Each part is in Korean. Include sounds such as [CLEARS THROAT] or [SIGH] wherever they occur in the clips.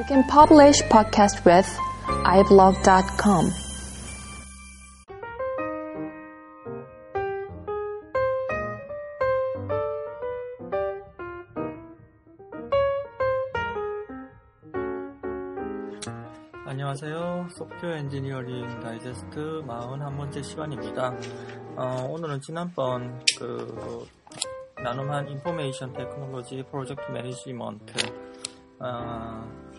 You can publish podcast with iblog.com. 안녕하세요. Software Engineering Digest 41번째 시간입니다. 어, 오늘은 지난번 그 나눔한 Information Technology Project Management 어,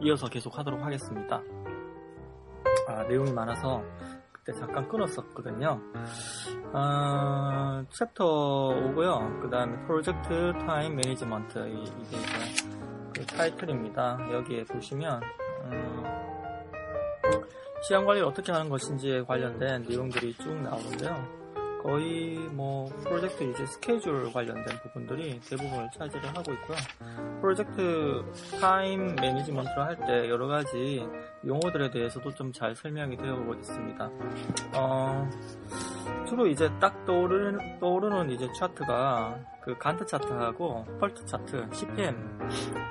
이어서 계속 하도록 하겠습니다. 아, 내용이 많아서 그때 잠깐 끊었었거든요. 어, 챕터 5고요. 그 다음에 project time management 이게 이제 그 타이틀입니다. 여기에 보시면 음, 시간 관리를 어떻게 하는 것인지에 관련된 내용들이 쭉 나오는데요. 거의 뭐 프로젝트 이제 스케줄 관련된 부분들이 대부분을 차지를 하고 있고요. project time management를 할 때 여러 가지 용어들에 대해서도 좀 잘 설명이 되어 있습니다. 어, 주로 이제 딱 떠오르는, 떠오르는 이제 차트가 그 Gantt 차트하고 PERT 차트, CPM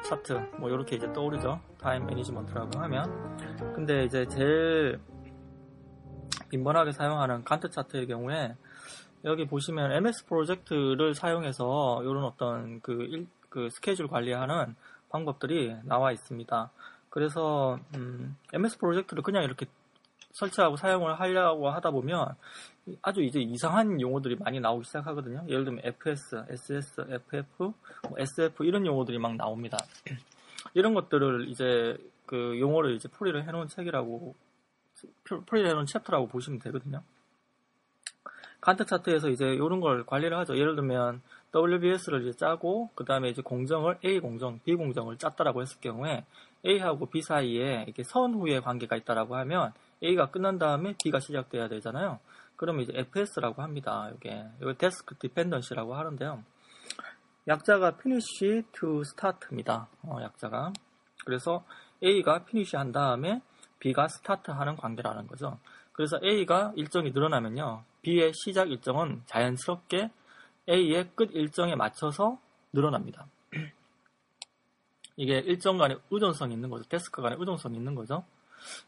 차트 뭐 이렇게 이제 떠오르죠. time management라고 하면. 근데 이제 제일 빈번하게 사용하는 Gantt 차트의 경우에 여기 보시면 MS 프로젝트를 사용해서 이런 어떤 그, 일, 그 스케줄 관리하는 방법들이 나와 있습니다. 그래서 음, MS 프로젝트를 그냥 이렇게 설치하고 사용을 하려고 하다 보면 아주 이제 이상한 용어들이 많이 나오기 시작하거든요. 예를 들면 FS, SS, FF, 뭐 SF 이런 용어들이 막 나옵니다. [CLEARS THROAT] 이런 것들을 이제 그 용어를 이제 풀이를 해놓은 책이라고 풀이를 해놓은 chapter라고 보시면 되거든요. Gantt 차트에서 이제 이런 걸 관리를 하죠. 예를 들면 WBS를 이제 짜고 그 다음에 이제 공정을 A 공정, B 공정을 짰다라고 했을 경우에 A하고 B 사이에 이렇게 선 후의 관계가 있다라고 하면 A가 끝난 다음에 B가 시작돼야 되잖아요. 그러면 이제 FS라고 합니다. 이게 이거 task dependency라고 하는데요. 약자가 finish to start입니다. 어, 약자가 그래서 A가 finish 한 다음에 B가 start 하는 관계라는 거죠. 그래서 A가 일정이 늘어나면요. B의 시작 일정은 자연스럽게 A의 끝 일정에 맞춰서 늘어납니다. [CLEARS THROAT] 이게 일정 간의 의존성이 있는 거죠. 데스크 간의 의존성이 있는 거죠.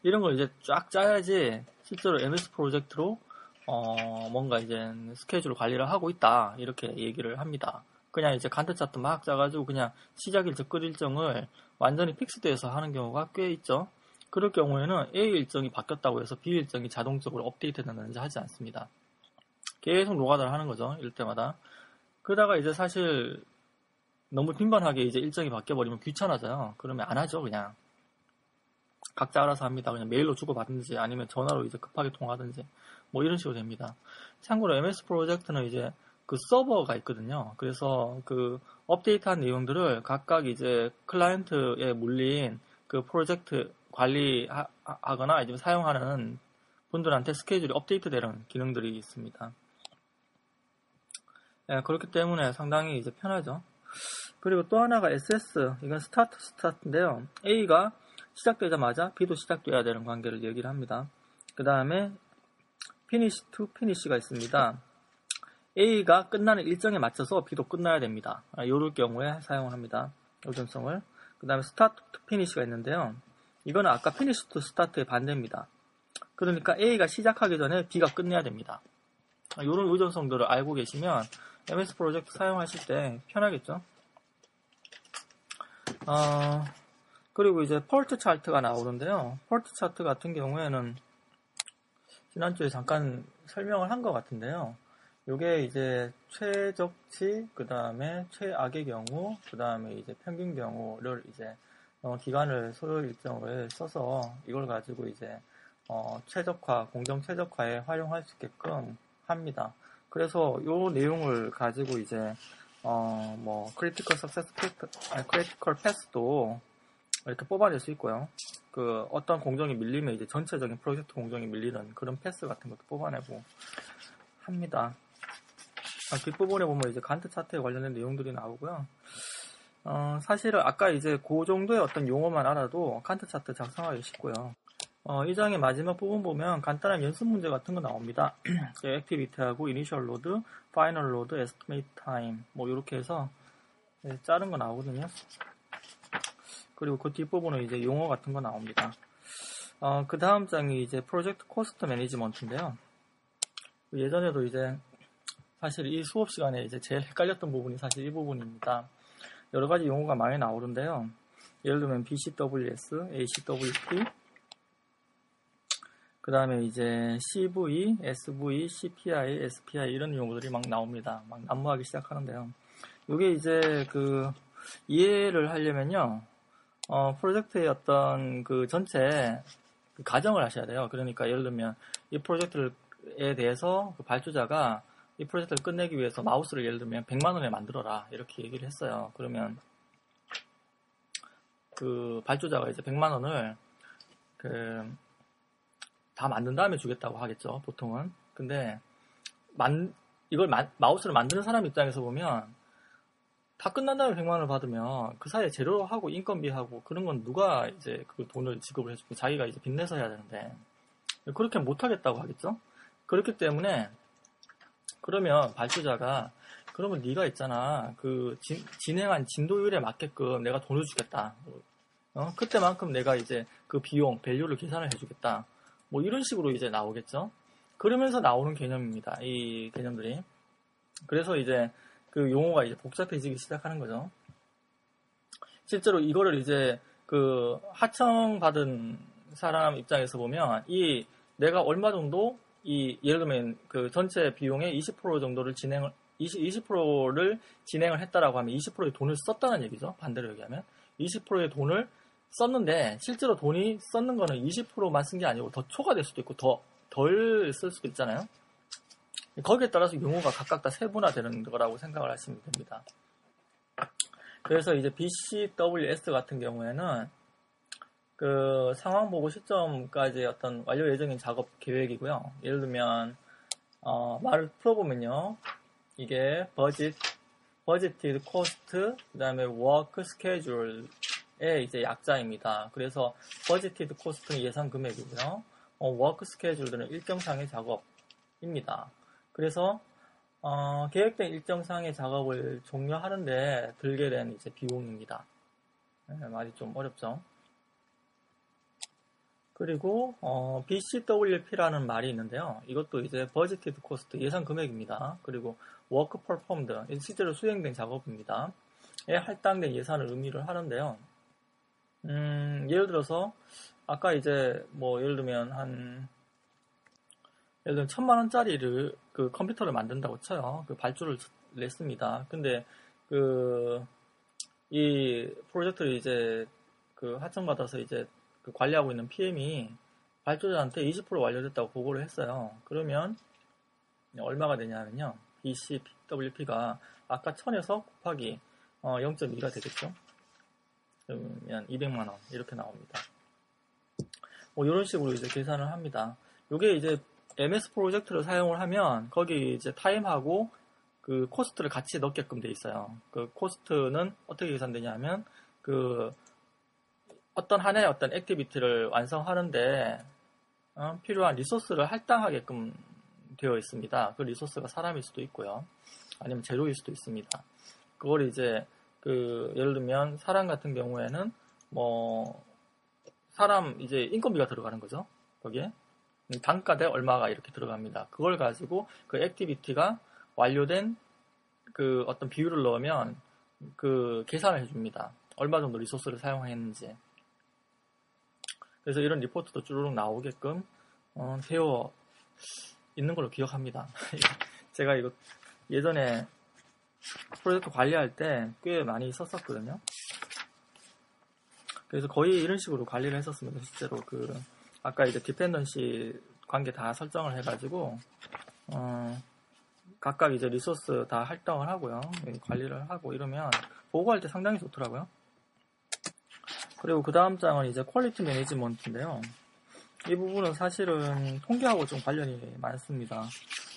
이런 걸 이제 쫙 짜야지 실제로 MS 프로젝트로 어 뭔가 이제 스케줄 관리를 하고 있다 이렇게 얘기를 합니다. 그냥 이제 간트 차트 막 짜가지고 그냥 시작 일정 끝 일정을 완전히 픽스돼서 하는 경우가 꽤 있죠. 그럴 경우에는 A 일정이 바뀌었다고 해서 B 일정이 자동적으로 업데이트 된다든지 하지 않습니다. 계속 노가다를 하는 거죠. 이럴 때마다. 그러다가 이제 사실 너무 빈번하게 이제 일정이 바뀌어버리면 귀찮아져요. 그러면 안 하죠, 그냥. 각자 알아서 합니다. 그냥 메일로 주고받든지 아니면 전화로 이제 급하게 통화하든지 뭐 이런 식으로 됩니다. 참고로 MS 프로젝트는 이제 그 서버가 있거든요. 그래서 그 업데이트한 내용들을 각각 이제 클라이언트에 물린 그 프로젝트 관리하거나 아니면 사용하는 분들한테 스케줄이 업데이트 되는 기능들이 있습니다. 예, 그렇기 때문에 상당히 이제 편하죠. 그리고 또 하나가 SS, 이건 스타트 스타트인데요. A가 시작되자마자 B도 시작돼야 되는 관계를 얘기를 합니다. 그 다음에 finish to finish가 있습니다. A가 끝나는 일정에 맞춰서 B도 끝나야 됩니다. 아, 경우에 사용을 합니다. 요점성을. 그 다음에 start to finish가 있는데요. 이거는 아까 finish to start의 반대입니다. 그러니까 A가 시작하기 전에 B가 끝내야 됩니다. 이런 아, 의존성들을 알고 계시면 MS 프로젝트 사용하실 때 편하겠죠. 어, 그리고 이제 펄트 차트가 나오는데요. 펄트 차트 같은 경우에는 지난주에 잠깐 설명을 한 것 같은데요. 이게 이제 최적치, 그 다음에 최악의 경우, 그 다음에 이제 평균 경우를 이제 어, 기간을 소요 일정을 써서 이걸 가지고 이제 어, 최적화, 공정 최적화에 활용할 수 있게끔 합니다. 그래서 이 내용을 가지고 이제 어, 뭐 critical success critical path도 이렇게 뽑아낼 수 있고요. 그 어떤 공정이 밀리면 이제 전체적인 프로젝트 공정이 밀리는 그런 path 같은 것도 뽑아내고 합니다. 아, 뒷부분에 보면 이제 Gantt 차트에 관련된 내용들이 나오고요. 어, 사실은 아까 이제 그 정도의 어떤 용어만 알아도 Gantt 차트 작성하기 쉽고요. 어, 이 장의 마지막 부분 보면 간단한 연습 문제 같은 거 나옵니다. activity하고 initial load, final load, estimate time 뭐 이렇게 해서 네, 자른 거 나오거든요. 그리고 그 뒷부분은 이제 용어 같은 거 나옵니다. 어, 그 다음 장이 이제 project cost management인데요. 예전에도 이제 사실 이 수업 시간에 이제 제일 헷갈렸던 부분이 사실 이 부분입니다. 여러 가지 용어가 많이 나오는데요. 예를 들면 BCWS, ACWP, 그 다음에 이제 CV, SV, CPI, SPI 이런 용어들이 막 나옵니다. 막 난무하기 시작하는데요. 이게 이제 그 이해를 하려면요, 어, 프로젝트의 어떤 그 전체 그 가정을 하셔야 돼요. 그러니까 예를 들면 이 프로젝트에 대해서 그 발주자가 이 프로젝트를 끝내기 위해서 마우스를 예를 들면 100만 원에 만들어라 이렇게 얘기를 했어요. 그러면 그 발주자가 이제 100만 원을 그 다 만든 다음에 주겠다고 하겠죠. 보통은. 근데 만 이걸 마, 마우스를 만드는 사람 입장에서 보면 다 끝난 다음에 100만 원을 받으면 그 사이에 재료하고 인건비하고 그런 건 누가 이제 그 돈을 지급을 해주고 자기가 이제 빚내서 해야 되는데 그렇게 못 하겠다고 하겠죠. 그렇기 때문에 그러면 발주자가 그러면 네가 있잖아 그 진, 진행한 진도율에 맞게끔 내가 돈을 주겠다. 어? 그때만큼 내가 이제 그 비용 밸류를 계산을 해주겠다. 뭐 이런 식으로 이제 나오겠죠. 그러면서 나오는 개념입니다. 이 개념들이. 그래서 이제 그 용어가 이제 복잡해지기 시작하는 거죠. 실제로 이거를 이제 그 하청받은 사람 입장에서 보면 이 내가 얼마 정도 이 예를 들면 그 전체 비용의 20% 정도를 진행을 20, 20%를 진행을 했다라고 하면 20%의 돈을 썼다는 얘기죠. 반대로 얘기하면 20%의 돈을 썼는데 실제로 돈이 썼는 거는 20%만 쓴 게 아니고 더 초과될 수도 있고 더 덜 쓸 수도 있잖아요. 거기에 따라서 용어가 각각 다 세분화되는 거라고 생각을 하시면 됩니다. 그래서 이제 BCWS 같은 경우에는 그 상황 보고 시점까지 어떤 완료 예정인 작업 계획이고요. 예를 들면 어, 말을 풀어보면요. 이게 budget, budgeted cost, 그 다음에 work schedule의 이제 약자입니다. 그래서 budgeted cost는 예상 금액이고요. 어, work scheduled은 일정상의 작업입니다. 그래서 어, 계획된 일정상의 작업을 종료하는데 들게 된 이제 비용입니다. 네, 말이 좀 어렵죠. 그리고 어, BCWP라는 말이 있는데요. 이것도 이제 budgeted cost 예상 금액입니다. 그리고 work performed 실제로 수행된 작업입니다. 에 할당된 예산을 의미를 하는데요. 음, 예를 들어서 아까 이제 뭐 예를 들면 한 예를 들면 천만 원짜리를 그 컴퓨터를 만든다고 쳐요. 그 발주를 냈습니다. 근데 그 이 프로젝트를 이제 그 하청 받아서 이제 그 관리하고 있는 PM이 발주자한테 20% 완료됐다고 보고를 했어요. 그러면 얼마가 되냐면요. BCWP가 아까 1000에서 곱하기 어, 0.2가 되겠죠. 그러면 200만원 이렇게 나옵니다. 뭐 이런 식으로 이제 계산을 합니다. 이게 이제 MS 프로젝트를 사용을 하면 거기 이제 time하고 그 cost를 같이 넣게끔 돼 있어요. 그 cost는 어떻게 계산되냐면 그 어떤 하나의 어떤 activity를 완성하는데 어, 필요한 resource를 할당하게끔 되어 있습니다. 그 resource가 사람일 수도 있고요. 아니면 재료일 수도 있습니다. 그걸 이제 그 예를 들면 사람 같은 경우에는 뭐 사람 이제 인건비가 들어가는 거죠. 거기에 단가 대 얼마가 이렇게 들어갑니다. 그걸 가지고 그 activity가 완료된 그 어떤 비율을 넣으면 그 계산을 해줍니다. 얼마 정도 resource를 사용했는지. 그래서 이런 리포트도 쭈르륵 나오게끔 어, 되어 있는 걸로 기억합니다. [LAUGHS] 제가 이거 예전에 프로젝트 관리할 때 꽤 많이 썼었거든요. 그래서 거의 이런 식으로 관리를 했었습니다. 실제로 그 아까 이제 dependency 관계 다 설정을 해가지고 어, 각각 이제 resource 다 할당을 하고요. 관리를 하고 이러면 보고할 때 상당히 좋더라고요. 그리고 그 다음 장은 이제 quality management인데요. 이 부분은 사실은 통계하고 좀 관련이 많습니다.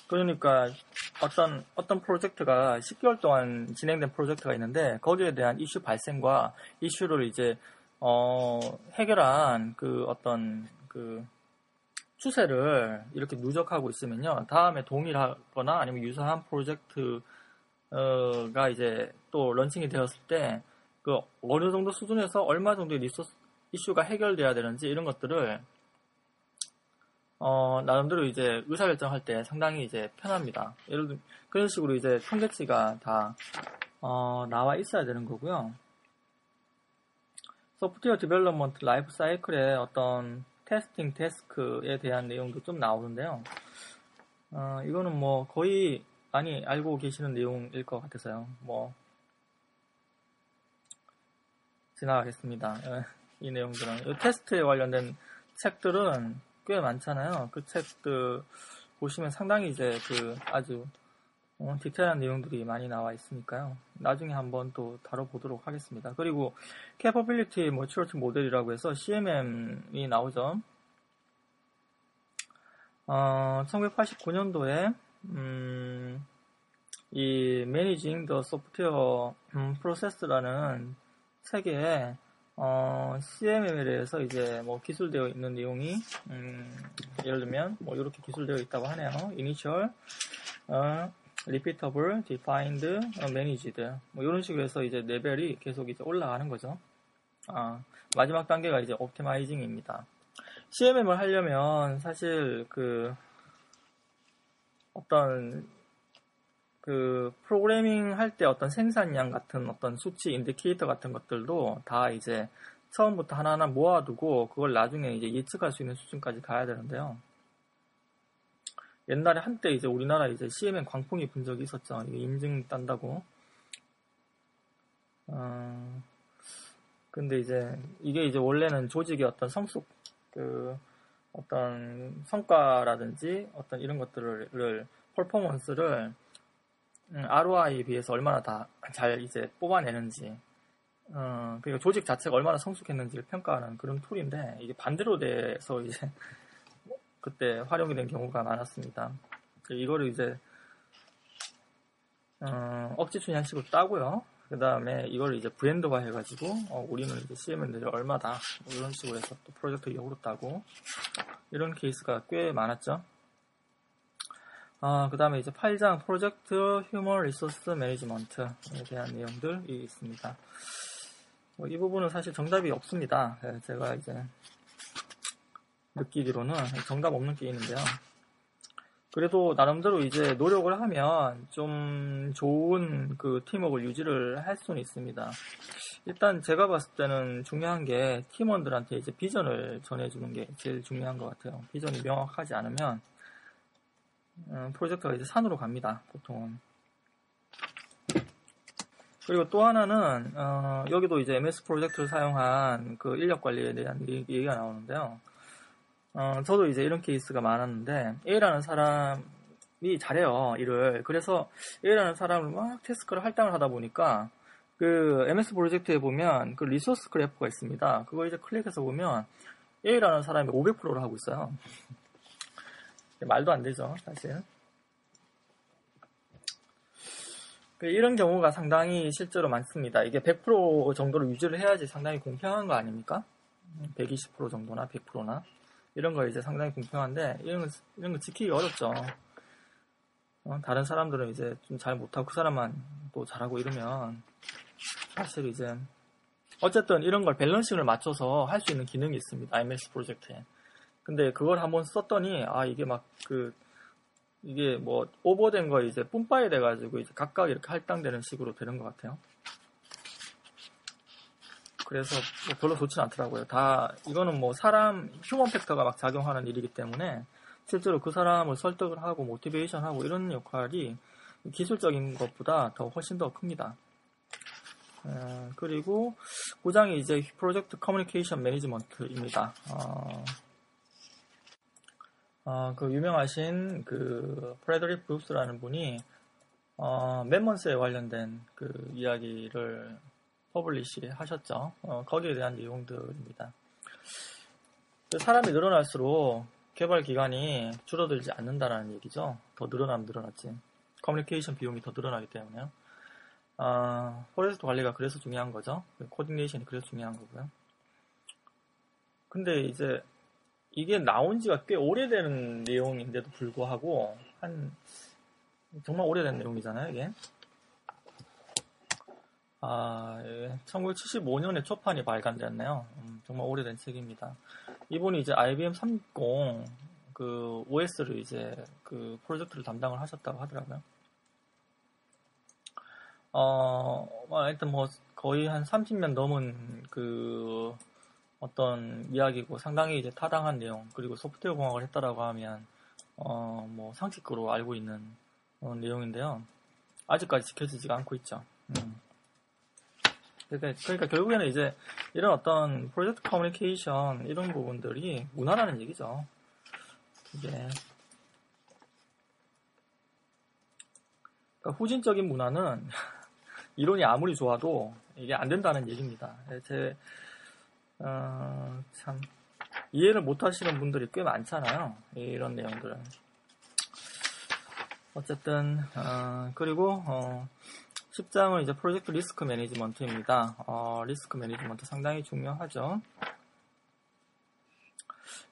그러니까 어떤 어떤 프로젝트가 10개월 동안 진행된 프로젝트가 있는데 거기에 대한 이슈 발생과 이슈를 이제 어, 해결한 그 어떤 그 추세를 이렇게 누적하고 있으면요. 다음에 동일하거나 아니면 유사한 프로젝트가 이제 또 런칭이 되었을 때 그 어느 정도 수준에서 얼마 정도의 resource 이슈가 해결돼야 되는지 이런 것들을 어, 나름대로 이제 의사결정할 때 상당히 이제 편합니다. 예를 들면 그런 식으로 이제 통계치가 다 어, 나와 있어야 되는 거고요. software development life cycle의 어떤 testing task에 대한 내용도 좀 나오는데요. 어, 이거는 뭐 거의 많이 알고 계시는 내용일 것 같아서요. 뭐 지나가겠습니다. 예, [LAUGHS] 이 내용들은 이 테스트에 관련된 책들은 꽤 많잖아요. 그 책들 보시면 상당히 이제 그 아주 어, 디테일한 내용들이 많이 나와 있으니까요. 나중에 한번 또 다뤄보도록 하겠습니다. 그리고 Capability Maturity 모델이라고 해서 CMM이 나오죠. 어, 1989년도에 음, 이 Managing the Software Process라는 책에 어, CMM에 대해서 이제 뭐 기술되어 있는 내용이 음, 예를 들면 뭐 이렇게 기술되어 있다고 하네요. Initial, 어, Repeatable, Defined, 어, Managed 뭐 이런 식으로 해서 이제 레벨이 계속 이제 올라가는 거죠. 아, 마지막 단계가 이제 Optimizing입니다. CMM을 하려면 사실 그 어떤 그 프로그래밍 할 때 어떤 생산량 같은 어떤 수치 인디케이터 같은 것들도 다 이제 처음부터 하나하나 모아두고 그걸 나중에 이제 예측할 수 있는 수준까지 가야 되는데요. 옛날에 한때 이제 우리나라 이제 CMM 광풍이 분 적이 있었죠. 인증 딴다고. 어, 근데 이제 이게 이제 원래는 조직의 어떤 성숙 그 어떤 성과라든지 어떤 이런 것들을 퍼포먼스를 ROI에 비해서 얼마나 다 잘 이제 뽑아내는지, 어, 그리고 조직 자체가 얼마나 성숙했는지를 평가하는 그런 툴인데, 이게 반대로 돼서 이제, [LAUGHS] 그때 활용이 된 경우가 많았습니다. 이거를 이제, 어, 억지 춘향식으로 따고요. 그 다음에 이걸 이제 브랜드화 해가지고, 어, 우리는 이제 CMN들이 얼마다, 뭐 이런 식으로 해서 또 프로젝트 역으로 따고, 이런 케이스가 꽤 많았죠. 아, 그 다음에 이제 8장 project human resource management에 대한 내용들이 있습니다. 뭐 이 부분은 사실 정답이 없습니다. 네, 제가 이제 느끼기로는 정답 없는 게 있는데요. 그래도 나름대로 이제 노력을 하면 좀 좋은 그 팀워크를 유지를 할 수는 있습니다. 일단 제가 봤을 때는 중요한 게 팀원들한테 이제 비전을 전해주는 게 제일 중요한 것 같아요. 비전이 명확하지 않으면 음, 프로젝트가 이제 산으로 갑니다. 보통은. 그리고 또 하나는 어, 여기도 이제 MS 프로젝트를 사용한 그 인력 관리에 대한 얘기가 나오는데요. 어, 저도 이제 이런 케이스가 많았는데 A라는 사람이 잘해요 일을. 그래서 A라는 사람을 막 task를 할당을 하다 보니까 그 MS 프로젝트에 보면 그 resource 그래프가 있습니다. 그거 이제 클릭해서 보면 A라는 사람이 500%를 하고 있어요. 말도 안 되죠, 사실. 그 이런 경우가 상당히 실제로 많습니다. 이게 100% 정도로 유지를 해야지 상당히 공평한 거 아닙니까? 120% 정도나 100%나 이런 거 이제 상당히 공평한데 이런 거, 이런 거 지키기 어렵죠. 어, 다른 사람들은 이제 좀 잘 못하고 그 사람만 또 잘하고 이러면 사실 이제 어쨌든 이런 걸 balancing을 맞춰서 할 수 있는 기능이 있습니다. 이 MS 프로젝트에. 근데 그걸 한번 썼더니 아 이게 막 그 이게 뭐 오버된 거 이제 뿜빠이 돼가지고 이제 각각 이렇게 할당되는 식으로 되는 것 같아요. 그래서 뭐 별로 좋진 않더라고요. 다 이거는 뭐 사람 human factor가 막 작용하는 일이기 때문에 실제로 그 사람을 설득을 하고 motivation하고 이런 역할이 기술적인 것보다 더 훨씬 더 큽니다. 에, 그리고 9장이 이제 project communication management입니다. 어, 어, 그 유명하신 그 프레드릭 브룩스라는 분이 어, man-month에 관련된 그 이야기를 publish 하셨죠. 어, 거기에 대한 내용들입니다. 그 사람이 늘어날수록 개발 기간이 줄어들지 않는다라는 얘기죠. 더 늘어나면 늘어났지. 커뮤니케이션 비용이 더 늘어나기 때문에요. 어, 프로세스 관리가 그래서 중요한 거죠. coordination이 그래서 중요한 거고요. 근데 이제 이게 나온 지가 꽤 오래된 내용인데도 불구하고 한 정말 오래된 내용이잖아요 이게 아, 예. 1975년에 초판이 발간됐네요. 음, 정말 오래된 책입니다. 이분이 이제 IBM 360, 그, OS를 이제, 그, 프로젝트를 담당을 하셨다고 하더라고요. 어, 뭐, 하여튼 뭐, 거의 한 30년 넘은 그, 어떤 이야기고 상당히 이제 타당한 내용, 그리고 소프트웨어 공학을 했다라고 하면, 어, 뭐, 상식으로 알고 있는 어, 내용인데요. 아직까지 지켜지지가 않고 있죠. 음. 그러니까, 그러니까 결국에는 이제 이런 어떤 프로젝트 커뮤니케이션 이런 부분들이 문화라는 얘기죠. 이게 그러니까 후진적인 문화는 [LAUGHS] 이론이 아무리 좋아도 이게 안 된다는 얘기입니다. 제, 어, 참, 이해를 못 하시는 분들이 꽤 많잖아요. 이런 내용들은. 어쨌든, 어, 그리고, 어, 10장은 이제 project risk management입니다. 어, risk management 상당히 중요하죠.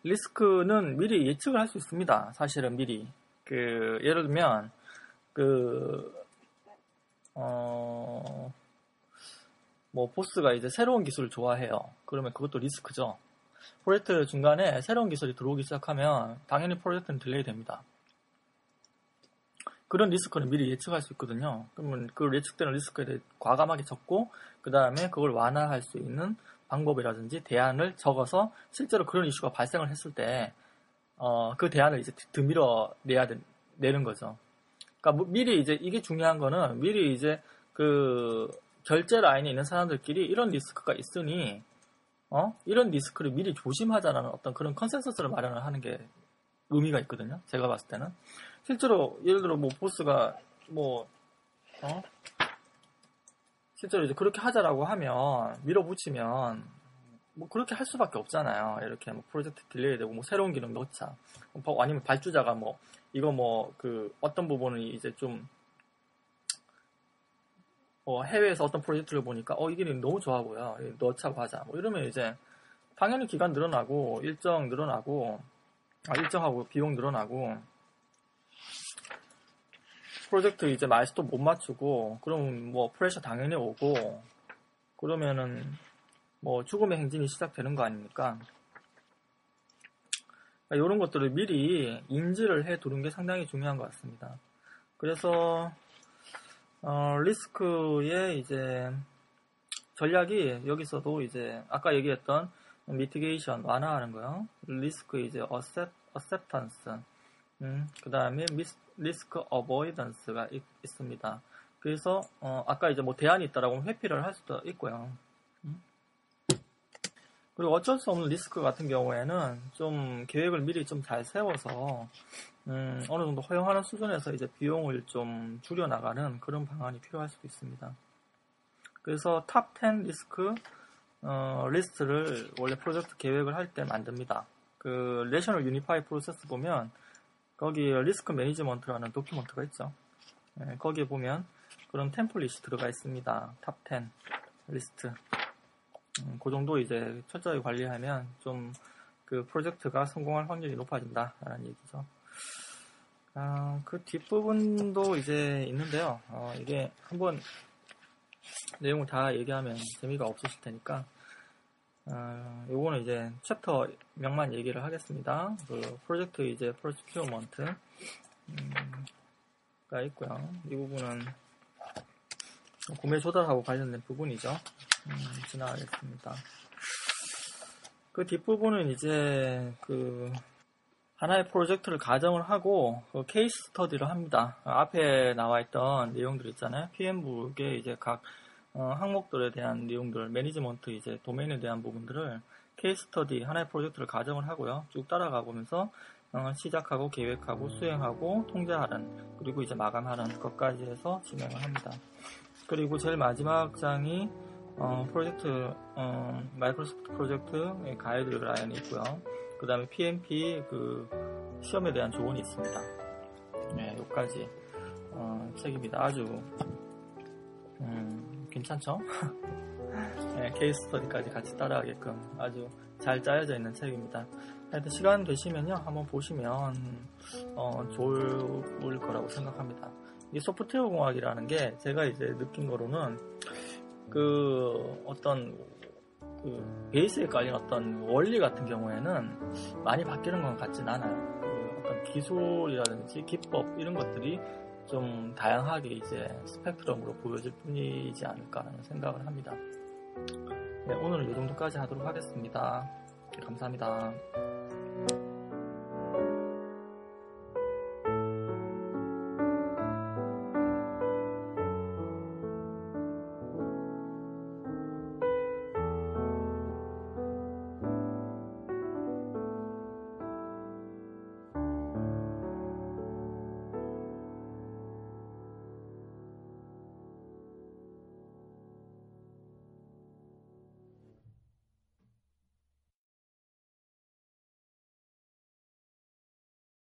리스크는 미리 예측을 할 수 있습니다. 사실은 미리. 그, 예를 들면, 그, 어, 뭐, 보스가 이제 새로운 기술을 좋아해요. 그러면 그것도 리스크죠. 프로젝트 중간에 새로운 기술이 들어오기 시작하면 당연히 프로젝트는 delay 됩니다. 그런 리스크는 미리 예측할 수 있거든요. 그러면 그 예측되는 리스크에 대해 과감하게 적고 그 다음에 그걸 완화할 수 있는 방법이라든지 대안을 적어서 실제로 그런 이슈가 발생을 했을 때, 어, 그 대안을 이제 드밀어 내야 되, 내는 거죠. 그러니까 뭐 미리 이제 이게 중요한 거는 미리 이제 그 결제 라인에 있는 사람들끼리 이런 리스크가 있으니 어 이런 리스크를 미리 조심하자라는 어떤 그런 컨센서스를 마련을 하는 게 의미가 있거든요. 제가 봤을 때는 실제로 예를 들어 뭐 보스가 뭐 어? 실제로 이제 그렇게 하자라고 하면 밀어붙이면 뭐 그렇게 할 수밖에 없잖아요. 이렇게 뭐 프로젝트 delay 되고 뭐 새로운 기능 넣자. 아니면 발주자가 뭐 이거 뭐 그 어떤 부분을 이제 좀 어, 해외에서 어떤 프로젝트를 보니까 어 이게 너무 좋아 보여 넣자고 하자 뭐 이러면 이제 당연히 기간 늘어나고 일정 늘어나고 아, 일정하고 비용 늘어나고 프로젝트 이제 milestone 못 맞추고 그럼 뭐 pressure 당연히 오고 그러면은 뭐 죽음의 행진이 시작되는 거 아닙니까? 그러니까 이런 것들을 미리 인지를 해 두는 게 상당히 중요한 것 같습니다. 그래서 어, 리스크의 이제 전략이 여기서도 이제 아까 얘기했던 mitigation 완화하는 거요. 리스크 이제 accep acceptance 음, 그 다음에 리스크 avoidance가 있, 습니다 그래서 어, 아까 이제 뭐 대안이 있다라고 회피를 할 수도 있고요. 음? 그리고 어쩔 수 없는 리스크 같은 경우에는 좀 계획을 미리 좀 잘 세워서 음, 어느 정도 허용하는 수준에서 이제 비용을 좀 줄여 나가는 그런 방안이 필요할 수도 있습니다. 그래서 top 10 리스크 어, 리스트를 원래 프로젝트 계획을 할 때 만듭니다. 그 Rational Unified Process 보면 거기 risk management라는 document가 있죠. 네, 거기에 보면 그런 template이 들어가 있습니다. top 10 리스트. 음, 그 정도 이제 철저히 관리하면 좀 그 프로젝트가 성공할 확률이 높아진다라는 얘기죠. 아, 그 뒷부분도 이제 있는데요. 어, 이게 한번 내용을 다 얘기하면 재미가 없으실 테니까 어, 요거는 이제 챕터 명만 얘기를 하겠습니다. 그 프로젝트 이제 procurement가 음, 있고요. 이 부분은 구매 조달하고 관련된 부분이죠. 음, 지나가겠습니다. 그 뒷부분은 이제 그 하나의 프로젝트를 가정을 하고 그 case study를 합니다. 앞에 나와 있던 내용들 있잖아요. PMBOK에 이제 각 어, 항목들에 대한 내용들, management 이제 도메인에 대한 부분들을 case study 하나의 프로젝트를 가정을 하고요. 쭉 따라가 보면서 어, 시작하고 계획하고 수행하고 통제하는 그리고 이제 마감하는 것까지 해서 진행을 합니다. 그리고 제일 마지막 장이 어, 프로젝트 어, 마이크로소프트 프로젝트 가이드 라인이 있고요. 그 다음에 PMP 그 시험에 대한 조언이 있습니다. 네, 여기까지 어, 책입니다. 아주 음, 괜찮죠? [LAUGHS] 네, 케이스 스터디까지 같이 따라가게끔 아주 잘 짜여져 있는 책입니다. 하여튼 시간 되시면요 한번 보시면 어, 좋을 거라고 생각합니다. 이 소프트웨어 공학이라는 게 제가 이제 느낀 거로는 그 어떤 그 베이스에 깔린 어떤 원리 같은 경우에는 많이 바뀌는 것 같진 않아요. 그 어떤 기술이라든지 기법 이런 것들이 좀 다양하게 이제 스펙트럼으로 보여질 뿐이지 않을까라는 생각을 합니다. 네, 오늘은 이 정도까지 하도록 하겠습니다. 감사합니다.